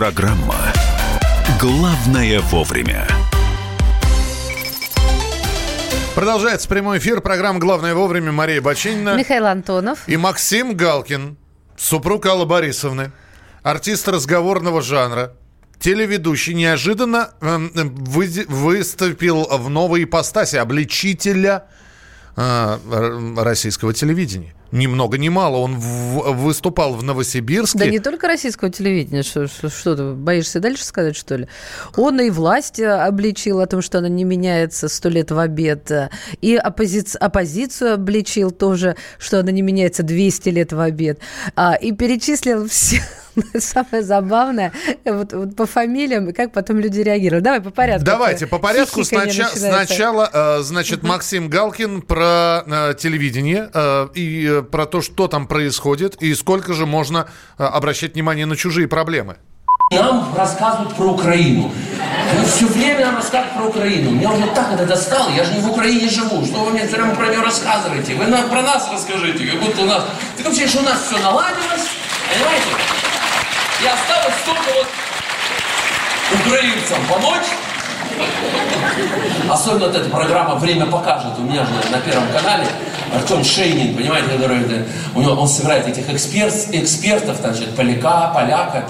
Программа «Главное вовремя». Продолжается прямой эфир. Программа «Главное вовремя». Мария Бачинина. Михаил Антонов. И Максим Галкин, супруг Аллы Борисовны, артист разговорного жанра, телеведущий, неожиданно э, вы, выступил в новой ипостаси обличителя э, российского телевидения ни много ни мало. Он в, выступал в Новосибирске. Да не только российского телевидения. Что, что, что ты боишься дальше сказать, что ли? Он и власть обличил о том, что она не меняется сто лет в обед. И оппози... оппозицию обличил тоже, что она не меняется 200 лет в обед. А, и перечислил все самое забавное, вот, вот по фамилиям, и как потом люди реагируют. Давай по порядку. Давайте по порядку. Снача- сначала, э, значит, Максим Галкин про э, телевидение э, и э, про то, что там происходит, и сколько же можно э, обращать внимание на чужие проблемы. Нам рассказывают про Украину. Вы все время нам рассказывают про Украину. Меня уже так это достало, я же не в Украине живу. Что вы мне все время про нее рассказываете? Вы нам про нас расскажите, как будто у нас... Так вообще, что у нас все наладилось, понимаете? И осталось только вот украинцам помочь. Особенно вот эта программа «Время покажет» у меня же на Первом канале. Артем Шейнин, понимаете, который у него, он сыграет этих эксперт, экспертов, значит, поляка, поляка,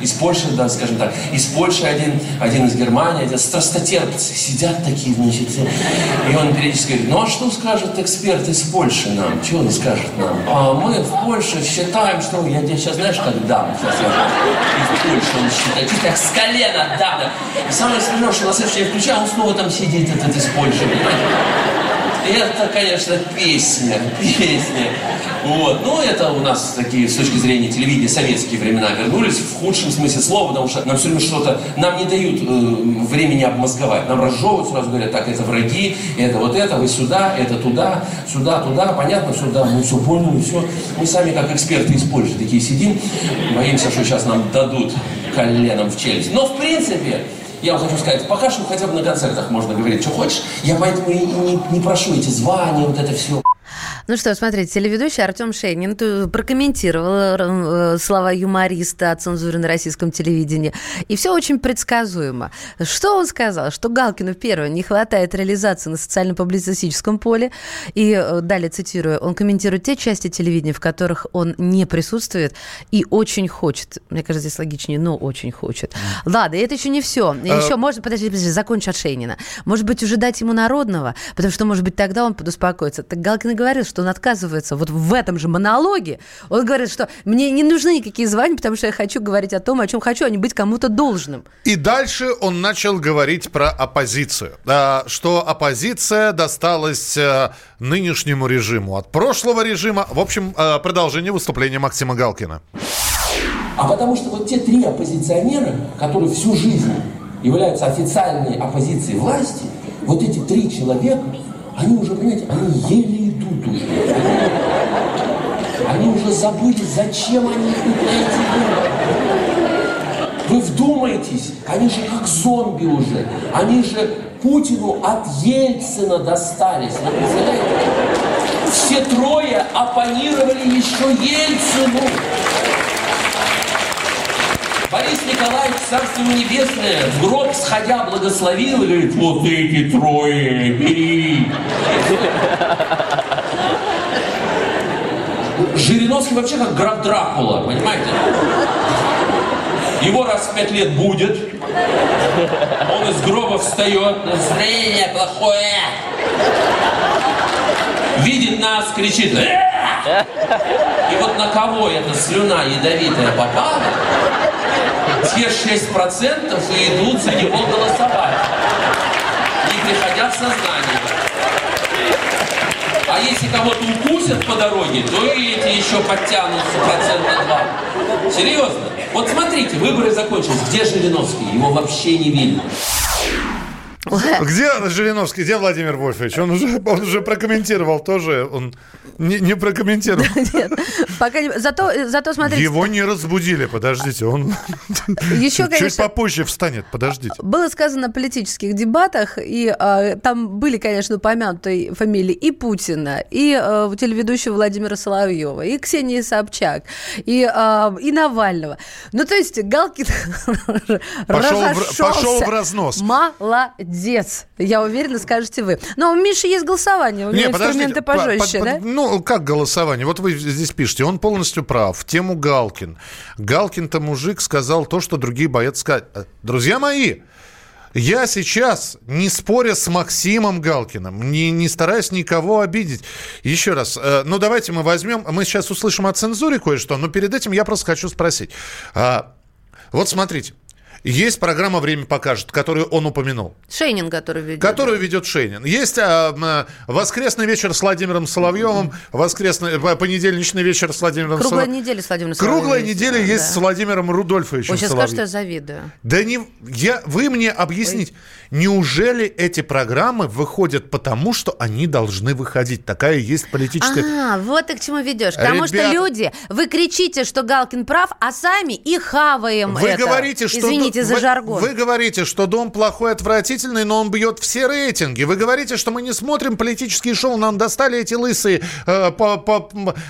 из Польши, да, скажем так, из Польши один, один из Германии, один страстотерпцы сидят такие, значит, и он периодически говорит, ну а что скажет эксперт из Польши нам? Чего он скажет нам? А мы в Польше считаем, что я тебе сейчас знаешь, как дам, сейчас я из Польши он считает, так с колена дам. Да. И самое смешное, что на следующий я включаю, он снова там сидит, этот из Польши? Это, конечно, песня, песня. Вот. Но это у нас такие, с точки зрения телевидения, советские времена вернулись в худшем смысле слова, потому что нам все время что-то, нам не дают э, времени обмозговать. Нам разжевывают, сразу говорят, так, это враги, это вот это, вы сюда, это туда, сюда, туда, понятно, сюда, мы все поняли, все. Мы сами, как эксперты из Польши, такие сидим, боимся, что сейчас нам дадут коленом в челюсть. Но, в принципе, я вам хочу сказать, пока что хотя бы на концертах можно говорить, что хочешь. Я поэтому и не, не прошу эти звания, вот это все. Ну что, смотрите, телеведущий Артем Шейнин прокомментировал э, слова юмориста о цензуре на российском телевидении. И все очень предсказуемо. Что он сказал? Что Галкину, первое, не хватает реализации на социально-публицистическом поле. И э, далее, цитирую, он комментирует те части телевидения, в которых он не присутствует и очень хочет. Мне кажется, здесь логичнее, но очень хочет. Ладно, и это еще не все. Еще, а... может, подожди, подожди, закончу от Шейнина. Может быть, уже дать ему народного, потому что, может быть, тогда он подуспокоится. Так Галкин и говорил, что что он отказывается вот в этом же монологе. Он говорит, что мне не нужны никакие звания, потому что я хочу говорить о том, о чем хочу, а не быть кому-то должным. И дальше он начал говорить про оппозицию. Что оппозиция досталась э, нынешнему режиму от прошлого режима. В общем, э, продолжение выступления Максима Галкина. А потому что вот те три оппозиционера, которые всю жизнь являются официальной оппозицией власти, вот эти три человека, они уже, понимаете, они еле идут уже. Они уже забыли, зачем они идут на эти. Вы вдумайтесь, они же как зомби уже. Они же Путину от Ельцина достались. Вы представляете? Все трое оппонировали еще Ельцину. Борис Николаевич, Царство Небесное, в гроб сходя благословил и говорит, вот эти трое, бери. Жириновский вообще как граф Дракула, понимаете? Его раз в пять лет будет, он из гроба встает, настроение плохое, видит нас, кричит, «Э!» и вот на кого эта слюна ядовитая попала, те 6% и идут за него голосовать, не приходя в сознание. А если кого-то укусят по дороге, то и эти еще подтянутся процента два. Серьезно. Вот смотрите, выборы закончились. Где Жириновский? Его вообще не видно. Где Жириновский, где Владимир Вольфович? Он уже, он уже прокомментировал тоже, он не, не прокомментировал. Нет, пока не... Зато, зато смотрите... Его не разбудили, подождите, он Еще, чуть конечно, попозже встанет, подождите. Было сказано о политических дебатах, и э, там были, конечно, упомянуты фамилии и Путина, и э, телеведущего Владимира Соловьева, и Ксении Собчак, и, э, и Навального. Ну, то есть Галкин Пошел в- пошел в разнос. Молодец. Я уверена, скажете вы. Но у Миши есть голосование, у него инструменты по- пожестче, по- да? Ну, как голосование? Вот вы здесь пишете, он полностью прав. В тему Галкин. Галкин-то мужик сказал то, что другие боятся сказать. Э, Друзья мои, я сейчас, не споря с Максимом Галкиным, не, не стараясь никого обидеть. Еще раз, э, ну давайте мы возьмем, мы сейчас услышим о цензуре кое-что, но перед этим я просто хочу спросить. А, вот смотрите, есть программа «Время покажет», которую он упомянул. Шейнин, который ведет. Которую ведет Шейнин. Есть а, воскресный вечер с Владимиром Соловьевым, воскресный, э, понедельничный вечер с Владимиром Круглая Соловьевым. неделя с Владимиром Соловьевым. Круглая неделя есть с Владимиром Рудольфовичем Ой, сейчас Соловьевым. скажут, что я завидую. Да не, я, вы мне объясните, неужели эти программы выходят потому, что они должны выходить? Такая есть политическая... А, вот ты к чему ведешь. Потому что Ребята- люди, вы кричите, что Галкин прав, а сами и хаваем Вы это. говорите, что Извините за вы, жаргон. Вы говорите, что дом плохой, отвратительный, но он бьет все рейтинги. Вы говорите, что мы не смотрим политические шоу, нам достали эти лысые э, по- по-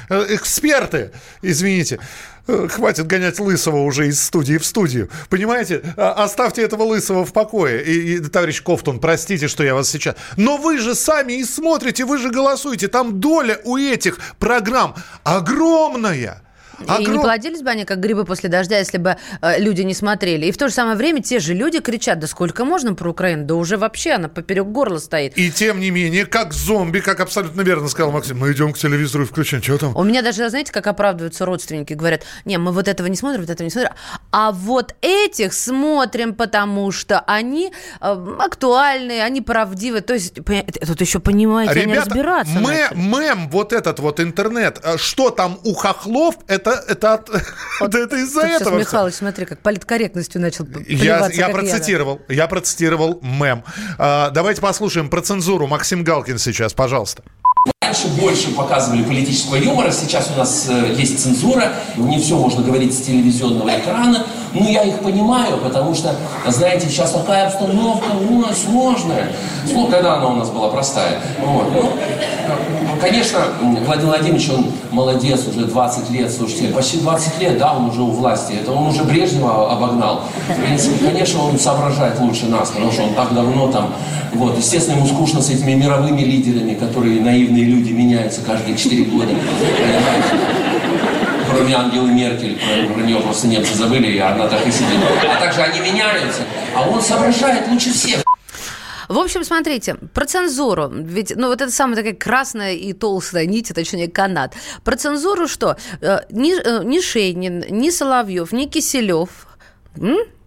э, эксперты. Извините. Хватит гонять Лысого уже из студии в студию. Понимаете? А- Оставьте этого Лысого в покое. И, и, товарищ Кофтун, простите, что я вас сейчас... Но вы же сами и смотрите, вы же голосуете. Там доля у этих программ огромная. И не Огром- плодились бы они, как грибы после дождя, если бы э, люди не смотрели. И в то же самое время те же люди кричат, да сколько можно про Украину? Да уже вообще она поперек горла стоит. И тем не менее, как зомби, как абсолютно верно сказал Максим, мы идем к телевизору и включаем. Что там? У меня даже, знаете, как оправдываются родственники, говорят, не, мы вот этого не смотрим, вот этого не смотрим, а вот этих смотрим, потому что они э, актуальны, они правдивы. То есть, тут еще понимаете, они разбираться мэ- начали. мем, вот этот вот интернет, э, что там у хохлов, это, это, от- это, это из-за сейчас этого. всё. Михалыч, смотри, как политкорректностью начал Я, плеваться, я процитировал, я процитировал мем. А, давайте послушаем про цензуру. Максим Галкин сейчас, пожалуйста. Раньше больше показывали политического юмора, сейчас у нас э, есть цензура, не все можно говорить с телевизионного экрана. Ну, я их понимаю, потому что, знаете, сейчас такая обстановка у нас сложная. Ну, когда она у нас была простая. Вот. Ну, конечно, Владимир Владимирович, он молодец, уже 20 лет, слушайте, почти 20 лет, да, он уже у власти. Это он уже Брежнева обогнал. В принципе, конечно, он соображает лучше нас, потому что он так давно там. Вот, естественно, ему скучно с этими мировыми лидерами, которые наивные люди меняются каждые 4 года. Понимаете? Кроме Ангелы Меркель, про, про нее просто немцы забыли, и она так и сидит. А также они меняются, а он соображает лучше всех. В общем, смотрите, про цензуру. Ведь, ну, вот это самая такая красная и толстая нить, а точнее, канат. Про цензуру что? Э, Ни, э, ни Шейнин, ни Соловьев, ни Киселев?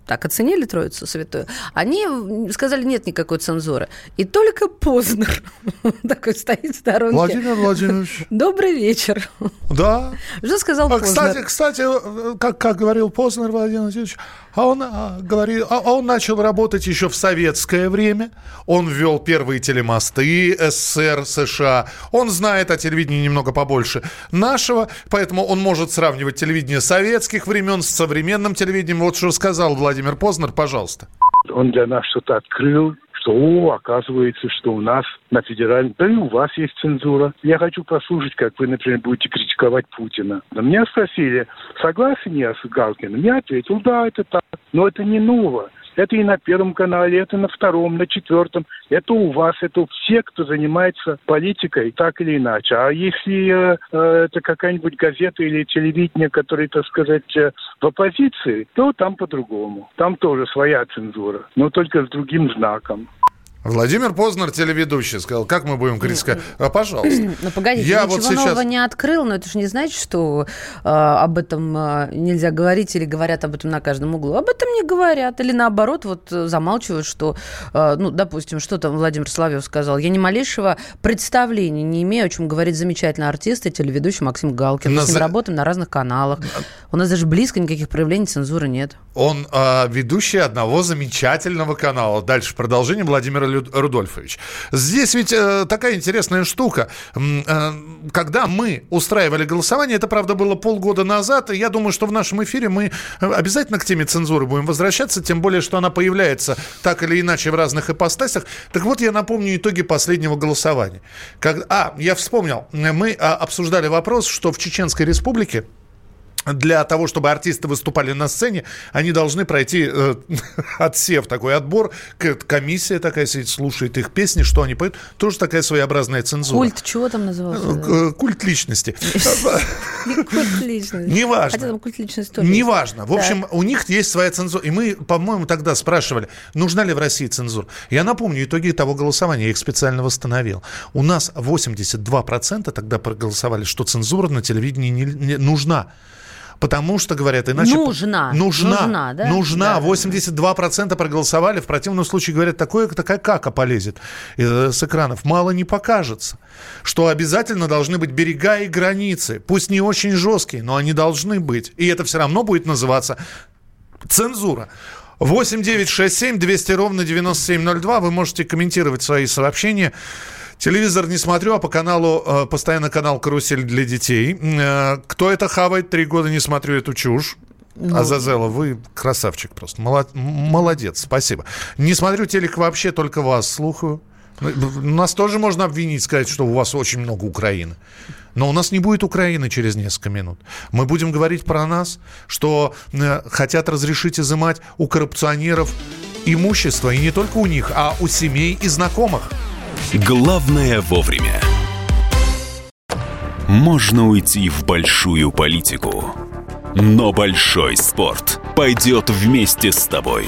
Так оценили Троицу Святую, они сказали, нет никакой цензуры. И только Познер такой стоит в сторонке. Владимир Владимирович. Добрый вечер. Да. Что сказал А, Познер? Кстати, кстати, как, как говорил Познер Владимир Владимирович, а он, а, говорил, а он начал работать еще в советское время. Он ввел первые телемосты СССР, США. Он знает о телевидении немного побольше нашего, поэтому он может сравнивать телевидение советских времен с современным телевидением. Вот что сказал Владимир Познер, пожалуйста. Он для нас что-то открыл, что, о, оказывается, что у нас на федеральном, да и у вас есть цензура. Я хочу послушать, как вы, например, будете критиковать Путина. Но меня спросили, согласен я с Галкиным? Я ответил, да, это так. Но это не ново. Это и на Первом канале, это на Втором, на Четвертом. Это у вас, это все, кто занимается политикой, так или иначе. А если э, э, это какая-нибудь газета или телевидение, которые, так сказать, э, в оппозиции, то там по-другому. Там тоже своя цензура, но только с другим знаком. Владимир Познер, телеведущий, сказал, как мы будем критиковать? А, пожалуйста. Ну, погодите, Я ничего вот сейчас... нового не открыл, но это же не значит, что э, об этом э, нельзя говорить или говорят об этом на каждом углу. Об этом не говорят. Или наоборот, вот э, замалчивают, что, э, ну, допустим, что там Владимир Соловьев сказал. Я ни малейшего представления не имею, о чем говорит замечательный артист и телеведущий Максим Галкин. Мы На с ним работаем на разных каналах. У нас даже близко никаких проявлений цензуры нет. Он а, ведущий одного замечательного канала. Дальше продолжение Владимир Лю- Рудольфович. Здесь ведь э, такая интересная штука. Э, когда мы устраивали голосование, это, правда, было полгода назад, и я думаю, что в нашем эфире мы обязательно к теме цензуры будем возвращаться, тем более, что она появляется так или иначе в разных ипостасях. Так вот, я напомню итоги последнего голосования. Как- а, я вспомнил. Мы а, обсуждали вопрос, что в Чеченской Республике для того, чтобы артисты выступали на сцене, они должны пройти э, отсев, такой отбор. Комиссия такая сидит, слушает их песни, что они поют. Тоже такая своеобразная цензура. Культ чего там назывался? Э, Культ личности. Культ личности. Неважно. Хотя там культ личности тоже. Неважно. В общем, у них есть своя цензура. И мы, по-моему, тогда спрашивали, нужна ли в России цензура. Я напомню итоги того голосования, я их специально восстановил. У нас 82% тогда проголосовали, что цензура на телевидении не нужна. Потому что, говорят, иначе... Нужна. Нужна. Нужна, да? Нужна. Да. 82% проголосовали. В противном случае, говорят, такое, такая кака полезет э, с экранов. Мало не покажется. Что обязательно должны быть берега и границы. Пусть не очень жесткие, но они должны быть. И это все равно будет называться цензура. 8 9 6 7 200 ровно 9702. Вы можете комментировать свои сообщения. Телевизор не смотрю, а по каналу, э, постоянно канал «Карусель для детей». Э, Кто это хавает? Три года не смотрю эту чушь. Азазела, вы красавчик просто. Молодец, спасибо. Не смотрю телек вообще, только вас слухаю. Ну, Нас тоже можно обвинить, сказать, что у вас очень много Украины. Но у нас не будет Украины через несколько минут. Мы будем говорить про нас, что э, хотят разрешить изымать у коррупционеров имущество. И не только у них, а у семей и знакомых. Главное вовремя. Можно уйти в большую политику, но большой спорт пойдет вместе с тобой.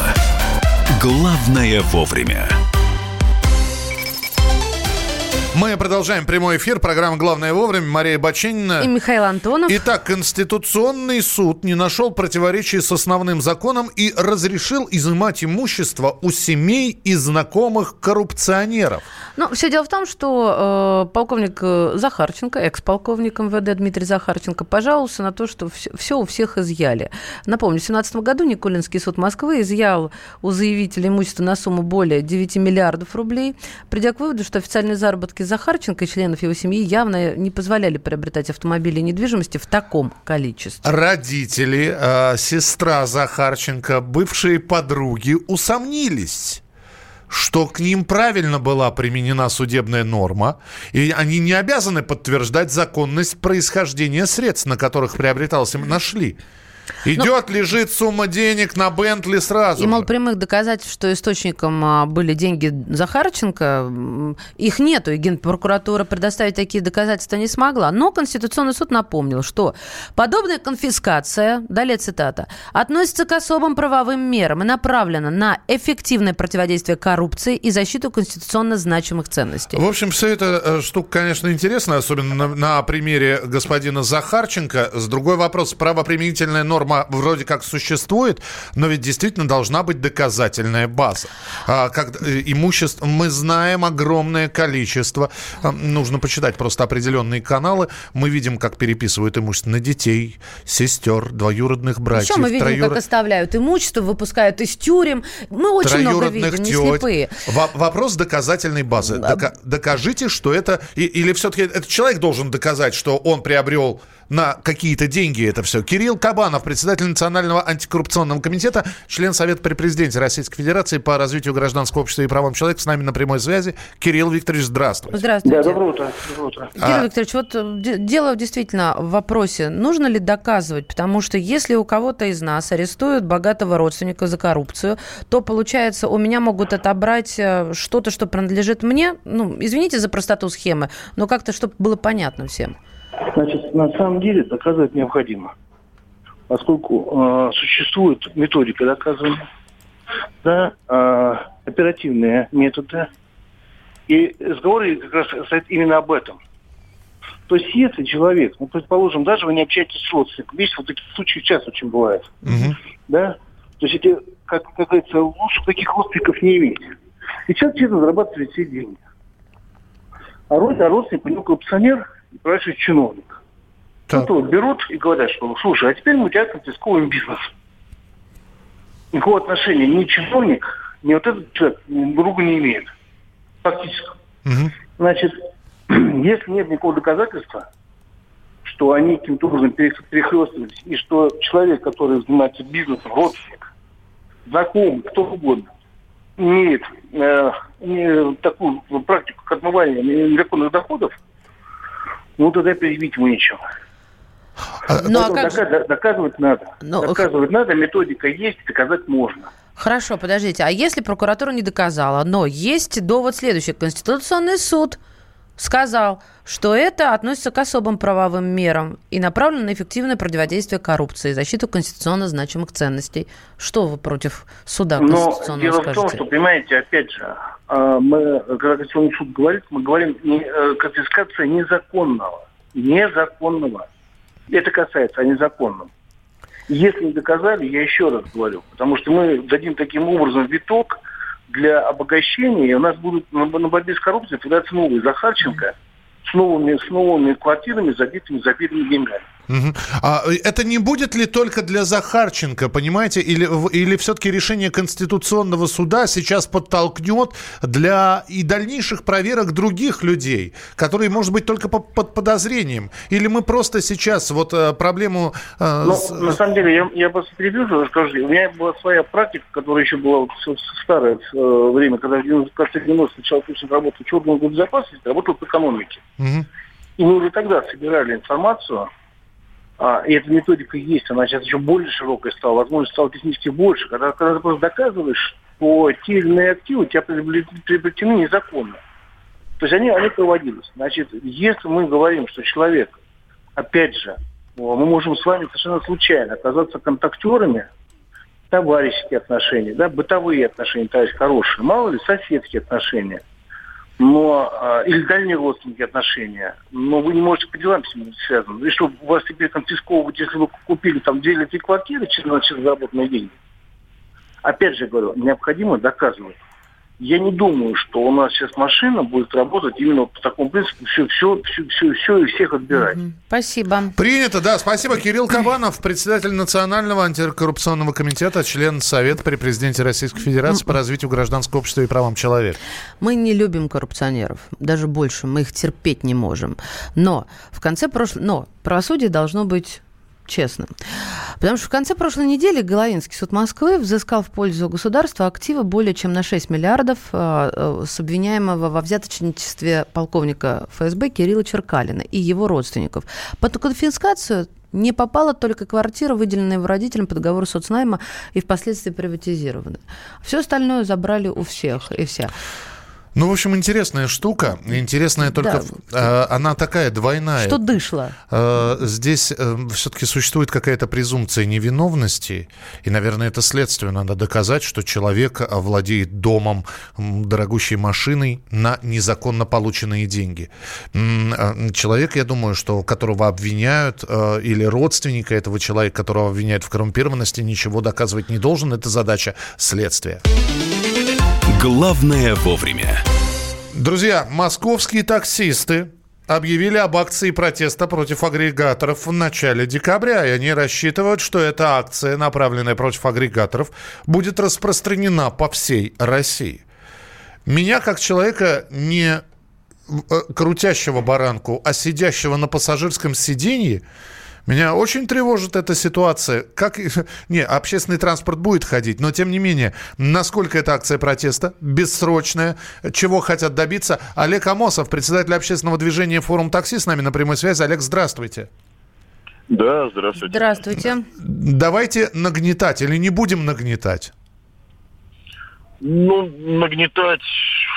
«Главное вовремя». Мы продолжаем прямой эфир. Программа «Главное вовремя». Мария Баченина. И Михаил Антонов. Итак, Конституционный суд не нашел противоречий с основным законом и разрешил изымать имущество у семей и знакомых коррупционеров. Ну, все дело в том, что э, полковник э, Захарченко, экс-полковник МВД Дмитрий Захарченко, пожаловался на то, что все, у всех изъяли. Напомню, в 2017 году Никулинский суд Москвы изъял у заявителя имущество на сумму более 9 миллиардов рублей, придя к выводу, что официальные заработки Захарченко и членов его семьи явно не позволяли приобретать автомобили и недвижимости в таком количестве. Родители, э, сестра Захарченко, бывшие подруги усомнились что к ним правильно была применена судебная норма, и они не обязаны подтверждать законность происхождения средств, на которых приобретался, нашли. Идет, лежит сумма денег на Бентли сразу. И, мол, прямых доказательств, что источником а, были деньги Захарченко, их нету, и Генпрокуратура предоставить такие доказательства не смогла. Но Конституционный суд напомнил, что подобная конфискация, далее цитата, относится к особым правовым мерам и направлена на эффективное противодействие коррупции и защиту конституционно значимых ценностей. В общем, все это э, штука, конечно, интересная, особенно на, на примере господина Захарченко. С другой вопрос, правоприменительная норма вроде как существует, но ведь действительно должна быть доказательная база. А, как, э, имущество, мы знаем огромное количество, а, нужно почитать просто определенные каналы, мы видим, как переписывают имущество на детей, сестер, двоюродных братьев, Еще мы видим, троюрод- как оставляют имущество, выпускают из тюрем. Мы очень много видим, не тёть. слепые. Во- вопрос доказательной базы. Дока- докажите, что это... и- или все-таки этот человек должен доказать, что он приобрел на какие-то деньги это все. Кирилл Кабанов председатель Национального антикоррупционного комитета, член Совета при президенте Российской Федерации по развитию гражданского общества и правам человека. С нами на прямой связи. Кирилл Викторович, здравствуйте. Здравствуйте. Да, доброе утро. Доброе утро. Кирилл а... Викторович, вот э, дело действительно в вопросе, нужно ли доказывать, потому что если у кого-то из нас арестуют богатого родственника за коррупцию, то, получается, у меня могут отобрать э, что-то, что принадлежит мне, ну, извините за простоту схемы, но как-то, чтобы было понятно всем. Значит, на самом деле доказывать необходимо, поскольку э, существует методика доказывания, да, э, оперативные методы, и разговоры как раз стоят именно об этом. То есть если человек, ну, предположим, даже вы не общаетесь с родственником, видите, вот такие случаи часто очень бывают, угу. да, то есть эти, как, как говорится, лучше таких родственников не иметь. И человек честно зарабатывает все деньги. А, род, а родственник у него коррупционер, спрашивает чиновник. Так. Ну, то берут и говорят, что, слушай, а теперь мы тебя конфисковываем бизнес. Никакого отношения ни чиновник, ни вот этот человек друг другу не имеет. Фактически. Угу. Значит, если нет никакого доказательства, что они каким-то образом перехлестывались, и что человек, который занимается бизнесом, родственник, знакомый, кто угодно, имеет э, такую практику как отмывания незаконных доходов, ну тогда предъявить ему нечего. А, ну, а как... доказ... Доказывать надо. Но... Ну, доказывать надо, методика есть, доказать можно. Хорошо, подождите. А если прокуратура не доказала, но есть довод следующий. Конституционный суд сказал, что это относится к особым правовым мерам и направлено на эффективное противодействие коррупции, защиту конституционно значимых ценностей. Что вы против суда конституционного Но дело скажете? в том, что, понимаете, опять же, мы, когда Конституционный суд говорит, мы говорим э, конфискация незаконного. Незаконного. Это касается о незаконном. Если не доказали, я еще раз говорю, потому что мы дадим таким образом виток – для обогащения, и у нас будут на, на борьбе с коррупцией появляться новые Захарченко с новыми, с новыми квартирами, забитыми, забитыми деньгами. Угу. А это не будет ли только для Захарченко, понимаете, или, или все-таки решение Конституционного суда сейчас подтолкнет для и дальнейших проверок других людей, которые, может быть, только по, под подозрением? Или мы просто сейчас вот э, проблему... Э, ну, с... на самом деле, я, я просто перебью, скажу, у меня была своя практика, которая еще была в старое э, время, когда в конце 90 начал работать в органах безопасности, работал в экономике. Угу. И мы уже тогда собирали информацию и эта методика есть, она сейчас еще более широкая стала, возможность стало технически больше. Когда, когда ты просто доказываешь, что те или иные активы у тебя приобретены незаконно. То есть они, они проводились. Значит, если мы говорим, что человек, опять же, мы можем с вами совершенно случайно оказаться контактерами, товарищеские отношения, да, бытовые отношения, товарищ хорошие, мало ли соседские отношения – но а, или дальние родственники отношения, но вы не можете по делам с ним связаны. И что, у вас теперь конфисковывают, если вы купили там две или три квартиры через, через заработанные деньги. Опять же говорю, необходимо доказывать. Я не думаю, что у нас сейчас машина будет работать именно по такому принципу, все, все, все, все, все и всех отбирать. Спасибо. Принято, да. Спасибо. Кирилл Кабанов, председатель Национального антикоррупционного комитета, член Совета при президенте Российской Федерации по развитию гражданского общества и правам человека. Мы не любим коррупционеров, даже больше, мы их терпеть не можем. Но в конце прошлого... Но правосудие должно быть честно. Потому что в конце прошлой недели Головинский суд Москвы взыскал в пользу государства активы более чем на 6 миллиардов э, э, с обвиняемого во взяточничестве полковника ФСБ Кирилла Черкалина и его родственников. Под конфискацию не попала только квартира, выделенная его родителям по договору соцнайма и впоследствии приватизированная. Все остальное забрали у всех и вся. Ну, в общем, интересная штука. Интересная только... Да. Э, она такая двойная. Что дышло? Э, здесь э, все-таки существует какая-то презумпция невиновности. И, наверное, это следствие. Надо доказать, что человек владеет домом, дорогущей машиной на незаконно полученные деньги. Человек, я думаю, что которого обвиняют, или родственника этого человека, которого обвиняют в коррумпированности, ничего доказывать не должен. Это задача следствия. Главное вовремя. Друзья, московские таксисты объявили об акции протеста против агрегаторов в начале декабря, и они рассчитывают, что эта акция, направленная против агрегаторов, будет распространена по всей России. Меня, как человека, не э, крутящего баранку, а сидящего на пассажирском сиденье, Меня очень тревожит эта ситуация. Как... Не, общественный транспорт будет ходить, но тем не менее, насколько эта акция протеста бессрочная, чего хотят добиться. Олег Амосов, председатель общественного движения «Форум такси» с нами на прямой связи. Олег, здравствуйте. Да, здравствуйте. Здравствуйте. Давайте нагнетать или не будем нагнетать? Ну, нагнетать,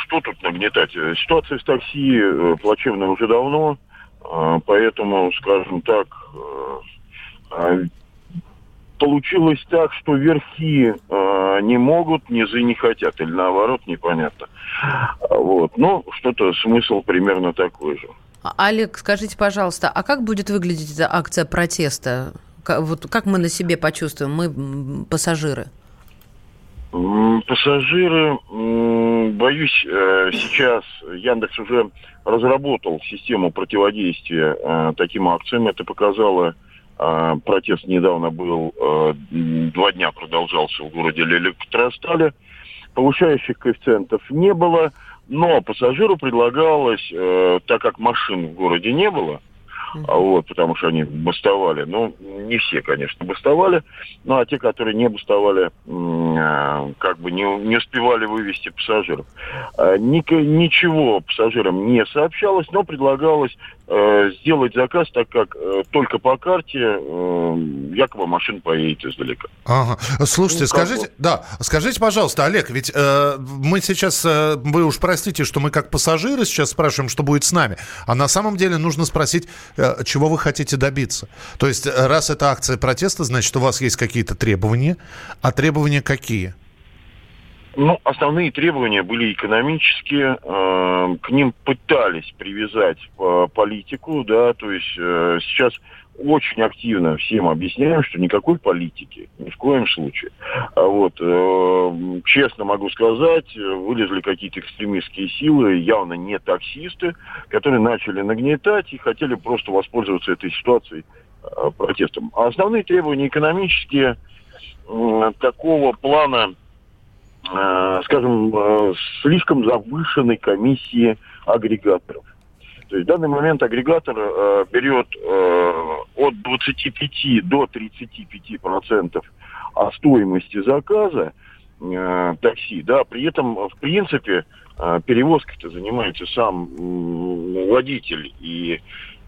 что тут нагнетать? Ситуация с такси э, плачевная уже давно, поэтому, скажем так, э, получилось так, что верхи не могут, низы не хотят, или наоборот, непонятно. Вот. Но что-то смысл примерно такой же. А, Олег, скажите, пожалуйста, а как будет выглядеть эта акция протеста? Вот как мы на себе почувствуем, мы пассажиры? Пассажиры, боюсь, э, сейчас Яндекс уже разработал систему противодействия э, таким акциям. Это показало, э, протест недавно был, два дня продолжался в городе Электростале. Повышающих коэффициентов не было, но пассажиру предлагалось, так как машин в городе не было, вот, потому что они бастовали. Ну, не все, конечно, бастовали, ну, а те, которые не бастовали, а, как бы не, не успевали вывести пассажиров. А, ничего пассажирам не сообщалось, но предлагалось э, сделать заказ, так как э, только по карте э, якобы машина поедет издалека. Ага. Слушайте, ну, скажите, вот. да, скажите, пожалуйста, Олег, ведь э, мы сейчас, э, вы уж простите, что мы как пассажиры сейчас спрашиваем, что будет с нами, а на самом деле нужно спросить, э, чего вы хотите добиться. То есть, раз это акция протеста, значит, у вас есть какие-то требования, а требования какие? Ну, основные требования были экономические. Э, к ним пытались привязать э, политику, да, то есть э, сейчас очень активно всем объясняем, что никакой политики, ни в коем случае. А вот, э, честно могу сказать, вылезли какие-то экстремистские силы, явно не таксисты, которые начали нагнетать и хотели просто воспользоваться этой ситуацией э, протестом. А основные требования экономические э, такого плана скажем, э, слишком завышенной комиссии агрегаторов. То есть в данный момент агрегатор э, берет э, от 25 до 35 процентов от стоимости заказа э, такси, да, при этом, в принципе, э, перевозкой-то занимается сам э, водитель, и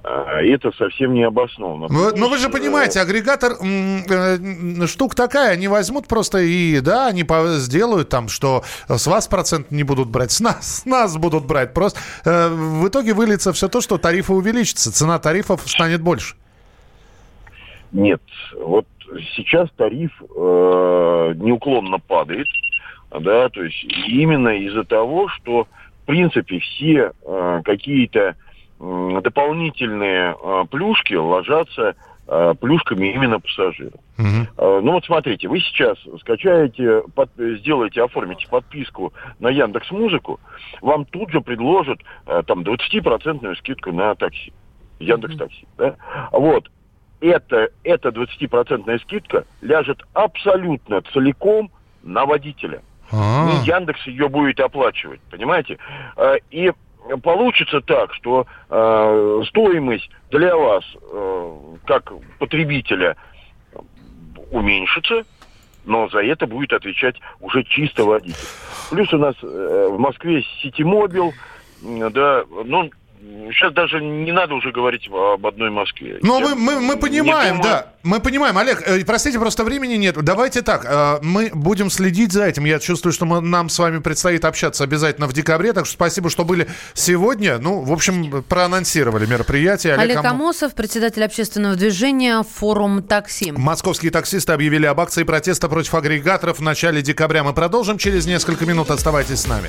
это совсем не обосновано. Но, но вы же понимаете, агрегатор э, штука такая, они возьмут просто и, да, они сделают там, что с вас процент не будут брать, с нас, с нас будут брать. Просто э, в итоге выльется все то, что тарифы увеличатся, цена тарифов станет больше. Нет, вот сейчас тариф э, неуклонно падает, да, то есть именно из-за того, что в принципе все э, какие-то дополнительные э, плюшки ложатся э, плюшками именно пассажиров. Угу. Ну вот смотрите, вы сейчас скачаете, под, сделаете, оформите подписку на Яндекс Музыку, вам тут же предложат там 20% скидку на такси. Яндекс Такси. Угу. Да? Вот. Это, эта 20% скидка ляжет абсолютно целиком на водителя. А-а-а. Яндекс ее будет оплачивать, понимаете? И получится так, что э, стоимость для вас, э, как потребителя, уменьшится, но за это будет отвечать уже чисто водитель. Плюс у нас э, в Москве Ситимобил, да, ну, сейчас даже не надо уже говорить об одной Москве. Но мы, мы, мы понимаем, да. Мы понимаем. Олег, э, простите, просто времени нет. Давайте так, э, мы будем следить за этим. Я чувствую, что мы, нам с вами предстоит общаться обязательно в декабре. Так что спасибо, что были сегодня. Ну, в общем, проанонсировали мероприятие. Олег, Олег Амосов, председатель общественного движения «Форум такси». Московские таксисты объявили об акции протеста против агрегаторов в начале декабря. Мы продолжим через несколько минут. Оставайтесь с нами.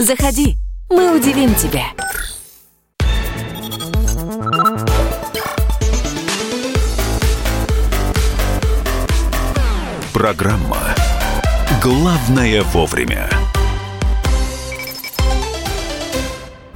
Заходи, мы удивим тебя! Программа «Главное вовремя».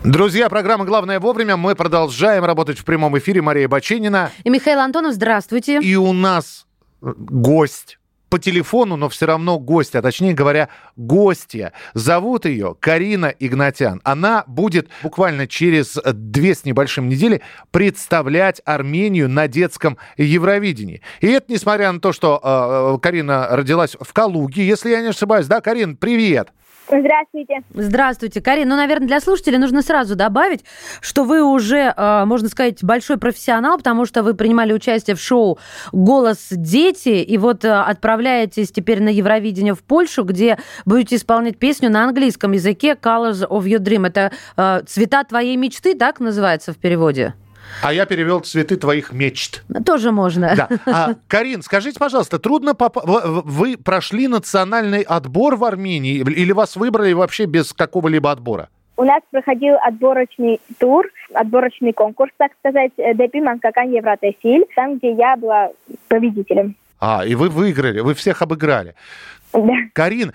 Друзья, программа «Главное вовремя». Мы продолжаем работать в прямом эфире. Мария Бочинина И Михаил Антонов, здравствуйте. И у нас гость по телефону, но все равно гость, а точнее говоря, гостья. Зовут ее Карина Игнатян. Она будет буквально через две с небольшим недели представлять Армению на детском Евровидении. И это несмотря на то, что э, Карина родилась в Калуге, если я не ошибаюсь. Да, Карин, привет! Здравствуйте. Здравствуйте, Карин. Ну, наверное, для слушателей нужно сразу добавить, что вы уже, э, можно сказать, большой профессионал, потому что вы принимали участие в шоу «Голос дети», и вот э, отправляетесь теперь на Евровидение в Польшу, где будете исполнять песню на английском языке «Colors of Your Dream». Это э, «Цвета твоей мечты», так называется в переводе? А я перевел цветы твоих мечт. Тоже можно. Да. А, Карин, скажите, пожалуйста, трудно поп... вы прошли национальный отбор в Армении или вас выбрали вообще без какого-либо отбора? У нас проходил отборочный тур, отборочный конкурс, так сказать, Депи Манкакан Евротесиль, там, где я была победителем. А, и вы выиграли, вы всех обыграли. Да. Карин,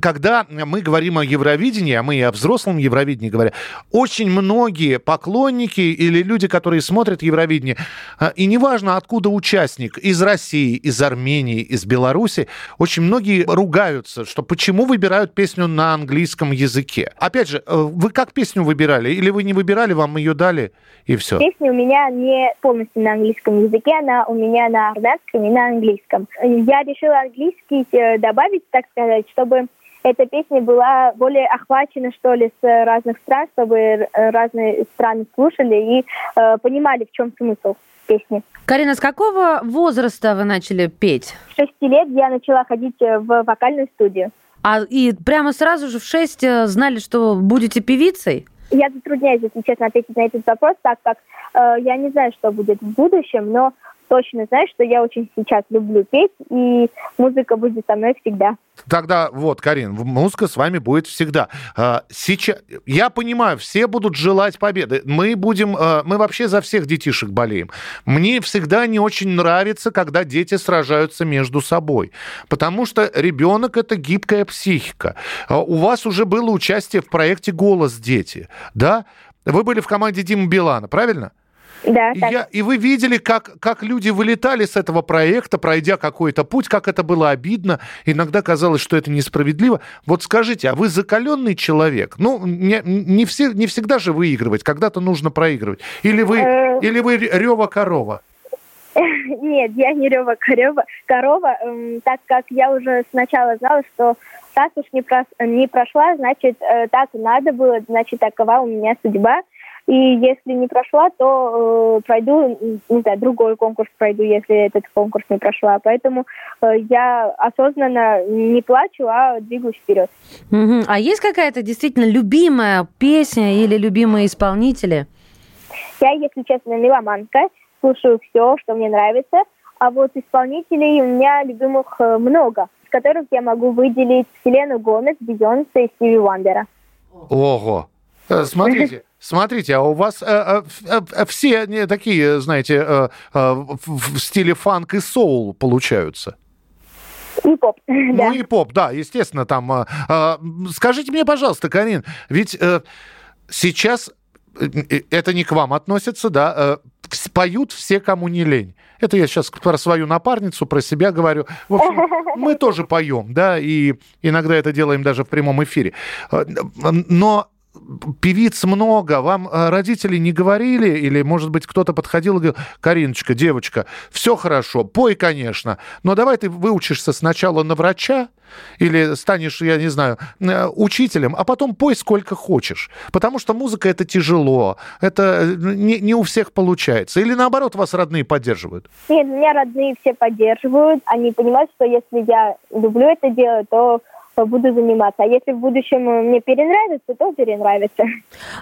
когда мы говорим о Евровидении, а мы и о взрослом Евровидении говорим, очень многие поклонники или люди, которые смотрят Евровидение, а, и неважно, откуда участник, из России, из Армении, из Беларуси, очень многие ругаются, что почему выбирают песню на английском языке. Опять же, э, вы как песню выбирали? Или вы не выбирали, вам ее дали, и все? Песня у меня не полностью на английском языке, она у меня на армянском и на английском. Я решила английский э, добавить добавить, так сказать, чтобы эта песня была более охвачена, что ли, с разных стран, чтобы разные страны слушали и э, понимали, в чем смысл песни. Карина, с какого возраста вы начали петь? С шести лет я начала ходить э, в вокальную студию. А и прямо сразу же в шесть э, знали, что будете певицей? Я затрудняюсь, если честно, ответить на этот вопрос, так как э, я не знаю, что будет в будущем, но точно знаю, что я очень сейчас люблю петь, и музыка будет со мной всегда. Тогда вот, Карин, музыка с вами будет всегда. А, сейчас, я понимаю, все будут желать победы. Мы будем, а, мы вообще за всех детишек болеем. Мне всегда не очень нравится, когда дети сражаются между собой, потому что ребенок это гибкая психика. А, у вас уже было участие в проекте «Голос дети», да? Вы были в команде Димы Билана, правильно? Да, и, я, и вы видели, как, как люди вылетали с этого проекта, пройдя какой-то путь, как это было обидно. Иногда казалось, что это несправедливо. Вот скажите, а вы закаленный человек? Ну, не, не, все, не всегда же выигрывать, когда-то нужно проигрывать. Или вы, э. или вы рева корова? Нет, я не рева корова, корова, эм, так как я уже сначала знала, что так уж не, прос, не прошла, значит, э, так надо было, значит, такова у меня судьба. И если не прошла, то э, пройду, не знаю, другой конкурс пройду, если этот конкурс не прошла. Поэтому э, я осознанно не плачу, а двигаюсь вперед. Угу. А есть какая-то действительно любимая песня или любимые исполнители? Я, если честно, меломанка, слушаю все, что мне нравится. А вот исполнителей у меня любимых э, много, с которых я могу выделить Селену Гомес, Бейонсе и Стиви Вандера. Ого! Э, смотрите, Смотрите, а у вас э, э, э, все не такие, знаете, э, э, в стиле фанк и соул получаются. И поп, ну, да. Ну и поп, да, естественно, там. Э, э, скажите мне, пожалуйста, Карин, ведь э, сейчас э, э, это не к вам относится, да, э, поют все, кому не лень. Это я сейчас про свою напарницу, про себя говорю. В общем, мы тоже поем, да, и иногда это делаем даже в прямом эфире. Но певиц много, вам э, родители не говорили, или, может быть, кто-то подходил и говорил, Кариночка, девочка, все хорошо, пой, конечно, но давай ты выучишься сначала на врача, или станешь, я не знаю, э, учителем, а потом пой сколько хочешь. Потому что музыка это тяжело, это э, не, не у всех получается. Или наоборот, вас родные поддерживают? Нет, меня родные все поддерживают. Они понимают, что если я люблю это дело, то буду заниматься. А если в будущем мне перенравится, то перенравится.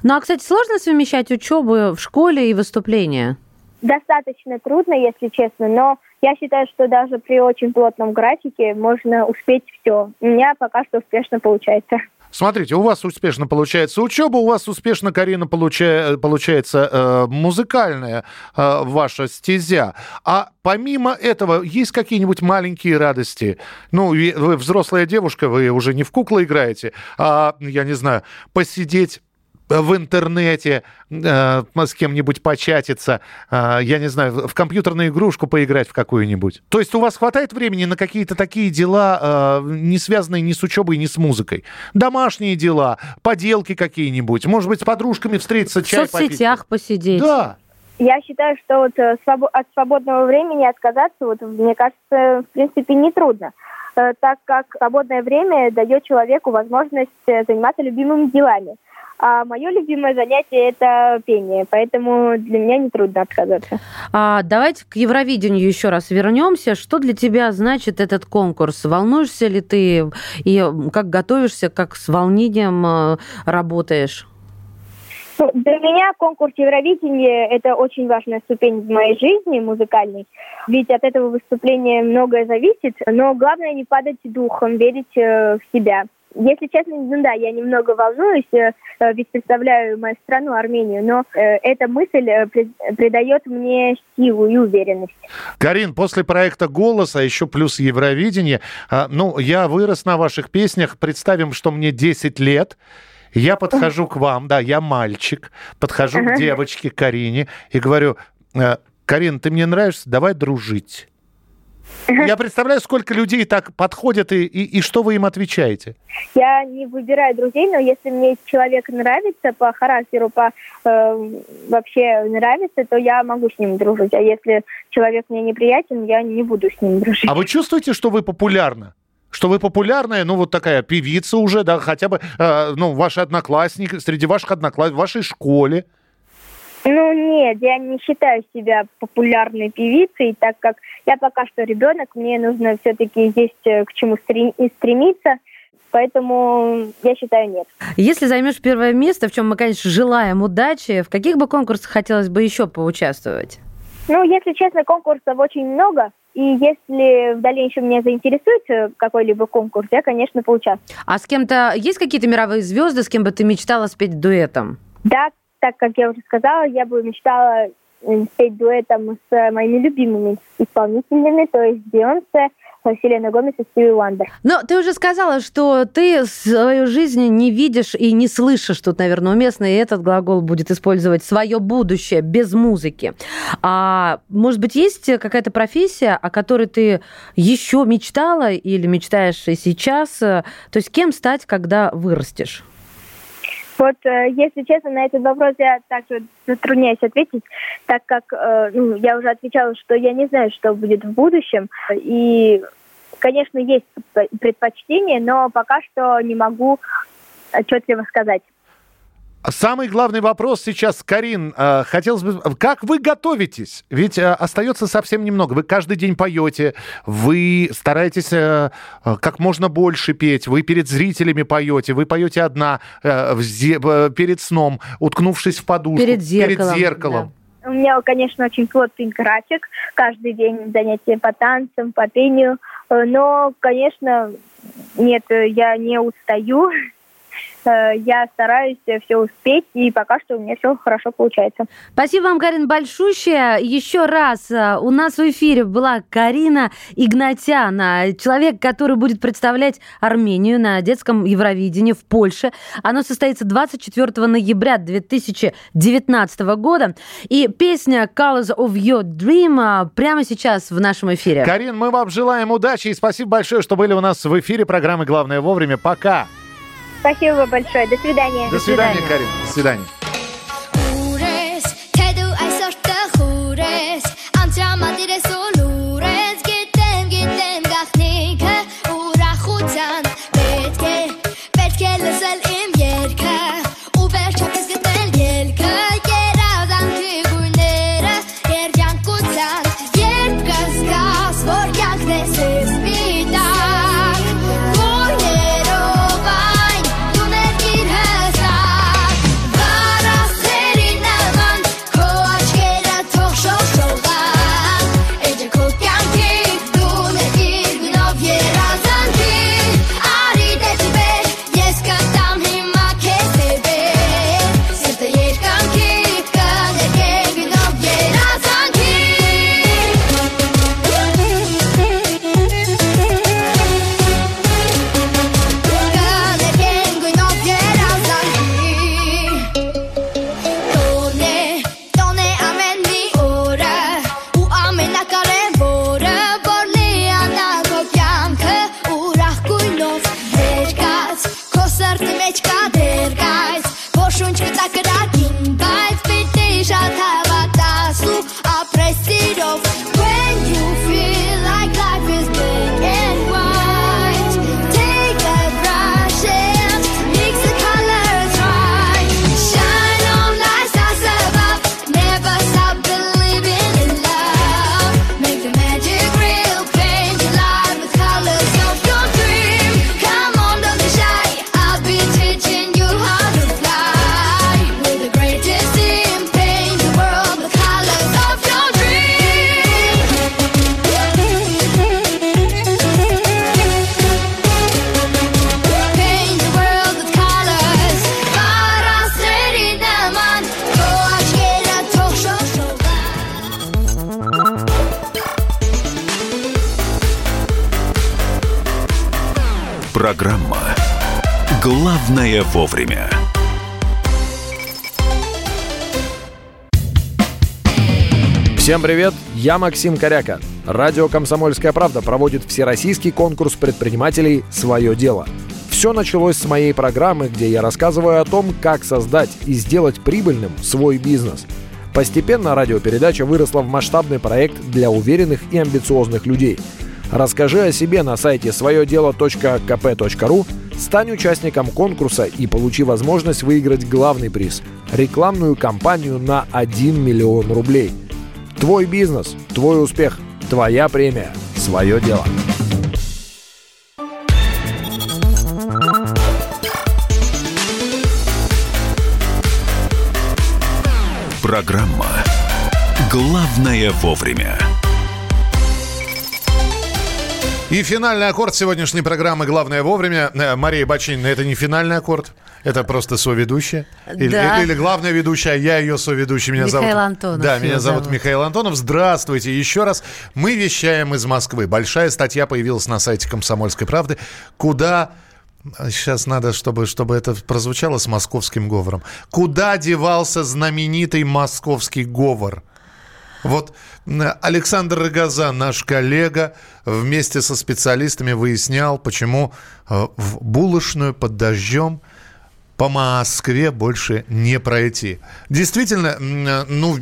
Ну, а, кстати, сложно совмещать учебу в школе и выступления? Достаточно трудно, если честно, но я считаю, что даже при очень плотном графике можно успеть все. У меня пока что успешно получается. Смотрите, у вас успешно получается учеба, у вас успешно, Карина, получа... получается э, музыкальная э, ваша стезя. А помимо этого, есть какие-нибудь маленькие радости? Ну, вы взрослая девушка, вы уже не в куклы играете, а, я не знаю, посидеть в интернете э, с кем-нибудь початиться, э, я не знаю, в компьютерную игрушку поиграть в какую-нибудь. То есть у вас хватает времени на какие-то такие дела, э, не связанные ни с учебой, ни с музыкой? Домашние дела, поделки какие-нибудь, может быть, с подружками встретиться, чай В соцсетях попить? посидеть. Да. Я считаю, что вот э, от свободного времени отказаться, вот, мне кажется, в принципе, нетрудно, Э, так как свободное время дает человеку возможность э, заниматься любимыми делами. А мое любимое занятие – это пение, поэтому для меня нетрудно отказаться. А, давайте к Евровидению еще раз вернемся. Что для тебя значит этот конкурс? Волнуешься ли ты и как готовишься, как с волнением э, работаешь? Ну, Для меня конкурс Евровидения – это очень важная ступень в моей жизни музыкальной, ведь от этого выступления многое зависит, но главное не падать духом, верить э, в себя. Если честно, ну да, я немного волнуюсь, э, э, ведь представляю мою страну, Армению, но э, эта мысль при- придает мне силу и уверенность. Карин, после проекта «Голос», а еще плюс Евровидение, а, ну, я вырос на ваших песнях. Представим, что мне 10 лет. Я подхожу к вам, да, я мальчик, подхожу к девочке Карине и говорю, «Э, Карин, ты мне нравишься, давай дружить. Я представляю, сколько людей так подходят, и, и, и что вы им отвечаете? Я не выбираю друзей, но если мне человек нравится по характеру, по э, вообще нравится, то я могу с ним дружить. А если человек мне неприятен, я не буду с ним дружить. А вы чувствуете, что вы популярны? Что вы популярная, ну, вот такая певица уже, да, хотя бы, э, ну, ваши одноклассники, среди ваших одноклассников, в вашей школе. Нет, я не считаю себя популярной певицей, так как я пока что ребенок, мне нужно все-таки есть э, к чему стремиться, поэтому я считаю нет. Если займешь первое место, в чем мы, конечно, желаем удачи, в каких бы конкурсах хотелось бы еще поучаствовать? Ну, если честно, конкурсов очень много, и если в дальнейшем меня заинтересует э, какой-либо конкурс, я, конечно, поучаствую. А с кем-то есть какие-то мировые звезды, с кем бы ты мечтала спеть дуэтом? Да, так как я уже сказала, я бы мечтала спеть дуэтом с моими любимыми исполнителями, то есть Бейонсе, Селена Гомес и Стиви Уандер. Но ты уже сказала, что ты свою жизнь не видишь и не слышишь. Тут, наверное, уместно, и этот глагол будет использовать свое будущее без музыки. А может быть, есть какая-то профессия, о которой ты еще мечтала или мечтаешь и сейчас? То есть кем стать, когда вырастешь? Вот, э, если честно, на этот вопрос я также затрудняюсь ответить, так как э, ну, я уже отвечала, что я не знаю, что будет в будущем. И, конечно, есть предпочтение, но пока что не могу отчетливо сказать. Самый главный вопрос сейчас, Карин, э, хотелось бы... Как вы готовитесь? Ведь э, остается совсем немного. Вы каждый день поете, вы стараетесь э, как можно больше петь, вы перед зрителями поете, вы поете одна, в зе- перед сном, уткнувшись в подушку. Перед зеркалом, Перед зеркалом. У меня, конечно, очень плотный график. Каждый день занятия по танцам, по пению. Но, конечно, нет, я не устаю. Э, Я стараюсь все успеть, и пока что у меня все хорошо получается. Спасибо вам, Карин, большущее. Еще раз, э, у нас в эфире была Карина Игнатяна, человек, который будет представлять Армению на детском Евровидении в Польше. Оно состоится 24 ноября 2019 года. И песня Colors of Your Dream э, прямо сейчас в нашем эфире. Карин, мы вам желаем удачи и спасибо большое, что были у нас в эфире программы «Главное вовремя». Пока. Спасибо большое. До свидания. До свидания, Карин. До свидания. Jures, te du Սրտի մեջ կա դեր գայց, որ շունչ կտա կրած «Главное вовремя». Всем привет, я Максим Коряка. Радио «Комсомольская правда» проводит всероссийский конкурс предпринимателей «Свое дело». Все началось с моей программы, где я рассказываю о том, как создать и сделать прибыльным свой бизнес. Постепенно радиопередача выросла в масштабный проект для уверенных и амбициозных людей. Расскажи о себе на сайте своедело.кп.ру, стань участником конкурса и получи возможность выиграть главный приз – рекламную кампанию на 1 миллион рублей – Твой бизнес, твой успех, твоя премия, свое дело. Программа «Главное вовремя». И финальный аккорд сегодняшней программы «Главное вовремя». Э, Мария Бачинина, это не финальный аккорд, это просто соведущая. Или, Да. или, или главная ведущая, а я ее соведущий. Меня Михаил зовут... Антонов Да, меня зовут зовут. Михаил Антонов. Здравствуйте еще раз. Мы вещаем из Москвы. Большая статья появилась на сайте «Комсомольской правды», куда... Сейчас надо, чтобы, чтобы это прозвучало с московским говором. Куда девался знаменитый московский говор? Вот Александр Рогозан, наш коллега, вместе со специалистами выяснял, почему э, в булочную под дождем по Москве больше не пройти. Действительно, ну,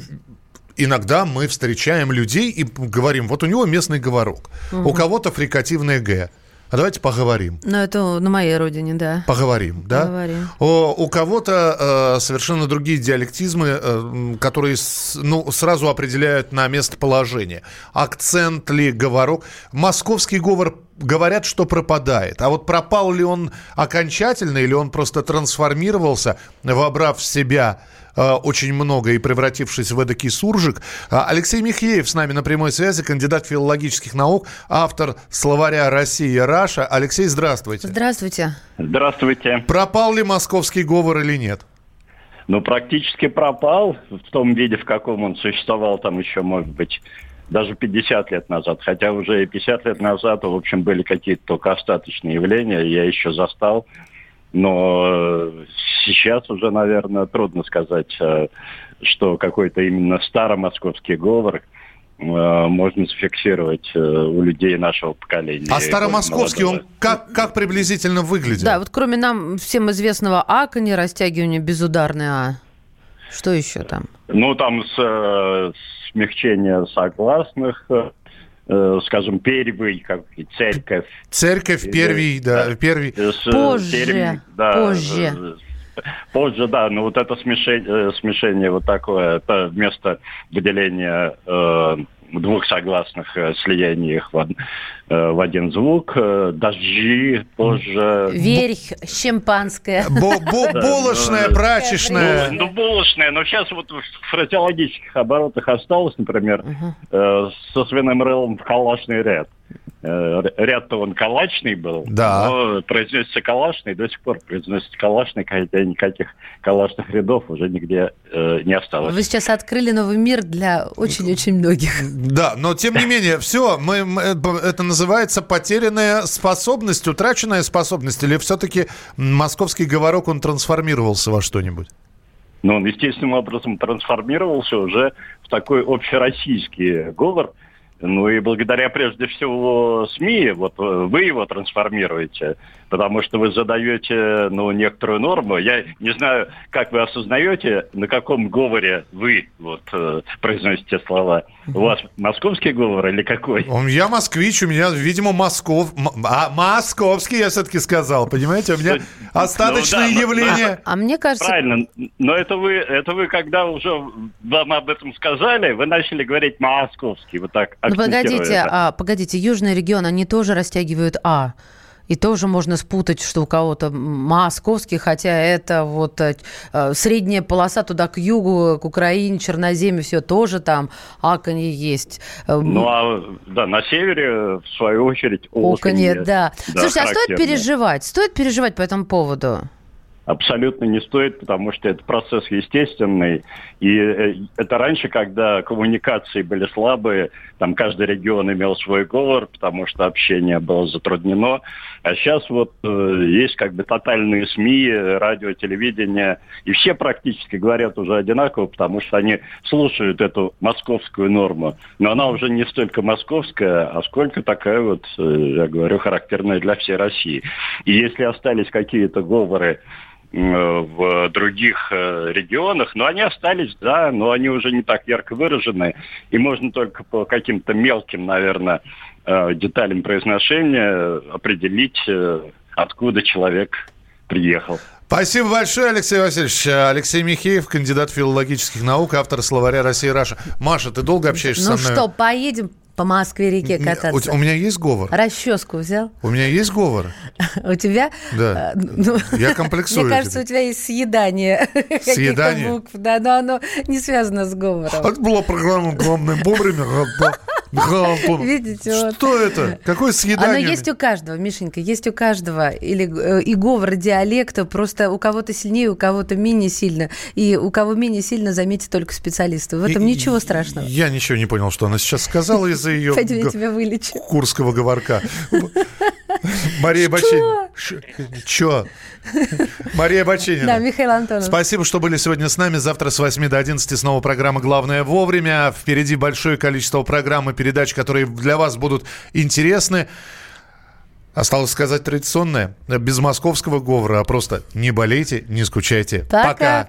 иногда мы встречаем людей и говорим, вот у него местный говорок, у Мгм. кого-то фрикативное «г». А давайте поговорим. Ну, это на моей родине, да. Поговорим, да? Поговорим. О, у кого-то э, совершенно другие диалектизмы, э, которые с- ну, сразу определяют на местоположение. Акцент ли, говорок. Московский говор говорят, что пропадает. А вот пропал ли он окончательно, или он просто трансформировался, вобрав в себя очень много и превратившись в эдакий суржик. А, Алексей Михеев с нами на прямой связи, кандидат филологических наук, автор словаря «Россия Раша». Алексей, здравствуйте. Здравствуйте. Здравствуйте. Пропал ли московский говор или нет? Ну, практически пропал в том виде, в каком он существовал там еще, может быть, даже 50 лет назад. Хотя уже и 50 лет назад, в общем, были какие-то только остаточные явления, я еще застал. Но э, сейчас уже, наверное, трудно сказать, э, что какой-то именно старомосковский говор э, можно зафиксировать у людей нашего поколения. А старомосковский, он как, как приблизительно выглядел? Да, вот кроме нам всем известного акони, растягивания безударной А. Что еще там? Ну, там с, смягчение согласных, скажем, первый, как и церковь. Церковь, первый, да, первый. С, э, Позже, термин- да, позже. э, Позже, да, но вот это смешение, э, смешение вот такое, это вместо выделения э, двух согласных, э, слияния их в, э, в один звук, э, дожди, позже... Верх, шампанское. Бо- бо- булочная, прачечная. Ну, ну, булочная, но сейчас вот в фразеологических оборотах осталось, например, э, со свиным рылом в калашный ряд. Э, ряд-то он калачный был, Да. но произносится калашный, до сих пор произносится калашный, хотя никаких калашных рядов уже нигде э, не осталось. Вы сейчас открыли новый мир для очень-очень многих. Да, но тем не менее, все, мы, мы- это называется потерянная способность, утраченная способность, или все-таки московский говорок, он трансформировался во что-нибудь? Но он естественным образом трансформировался уже в такой общероссийский говор. Ну и благодаря прежде всего СМИ, вот э, вы его трансформируете. Потому что вы задаете, ну, некоторую норму. Я не знаю, как вы осознаете, на каком говоре вы вот э, произносите слова. У вас московский говор или какой? Я москвич, у меня, видимо, Москов... А, московский, я все-таки сказал, понимаете? У меня остаточные Ну да, но- явления. А мне кажется, Правильно, но это вы, это вы, когда уже вам об этом сказали, вы начали говорить московский, вот так ну погодите, а, погодите, южный регион, они тоже растягивают А. И тоже можно спутать, что у кого-то московский, хотя это вот э, э, средняя полоса туда к югу, к Украине, Черноземье, все тоже там аканье есть. Э, Ну, а да, на севере, в свою очередь, Оконье, оконье, да. Слушайте, а стоит переживать? Стоит переживать по этому поводу? Абсолютно не стоит, потому что это процесс естественный. И э, это раньше, когда коммуникации были слабые, там каждый регион имел свой говор, потому что общение было затруднено. А сейчас вот э, есть как бы тотальные СМИ, радио, телевидение, и все практически говорят уже одинаково, потому что они слушают эту московскую норму. Но она уже не столько московская, а сколько такая вот, э, я говорю, характерная для всей России. И если остались какие-то говоры, э, в других э, регионах, но они остались, да, но они уже не так ярко выражены, и можно только по каким-то мелким, наверное, деталям произношения определить, э, откуда человек приехал. Спасибо большое, Алексей Васильевич. Алексей Михеев, кандидат филологических наук, автор словаря «Россия Раша». Маша, ты долго общаешься Ну со мной? что, поедем по Москве-реке У, кататься? у меня есть говор. Расческу взял? У меня есть говор. У тебя? Да. э, ну, Я комплексую. Мне кажется, у тебя есть съедание каких-то Съедание? букв, да, но оно не связано с говором. Это была программа «Главное вовремя». Видите, вот. Что это? Какое съедание? Оно есть у каждого, Мишенька, есть у каждого. Или э, и говор диалекта, просто у кого-то сильнее, у кого-то менее сильно. И у кого менее сильно, заметьте только специалисты. В этом И- ничего страшного. Я ничего не понял, что она сейчас сказала из-за ее Пойдем, я тебя вылечу. курского говорка. Мария Баченина. Че? Мария Баченина. Да, Михаил Антонов. Спасибо, что были сегодня с нами. Завтра с 8 до 11 снова программа «Главное вовремя». Впереди большое количество программ и передач, которые для вас будут интересны. Осталось сказать традиционное. Без московского говора, а просто не болейте, не скучайте. Пока.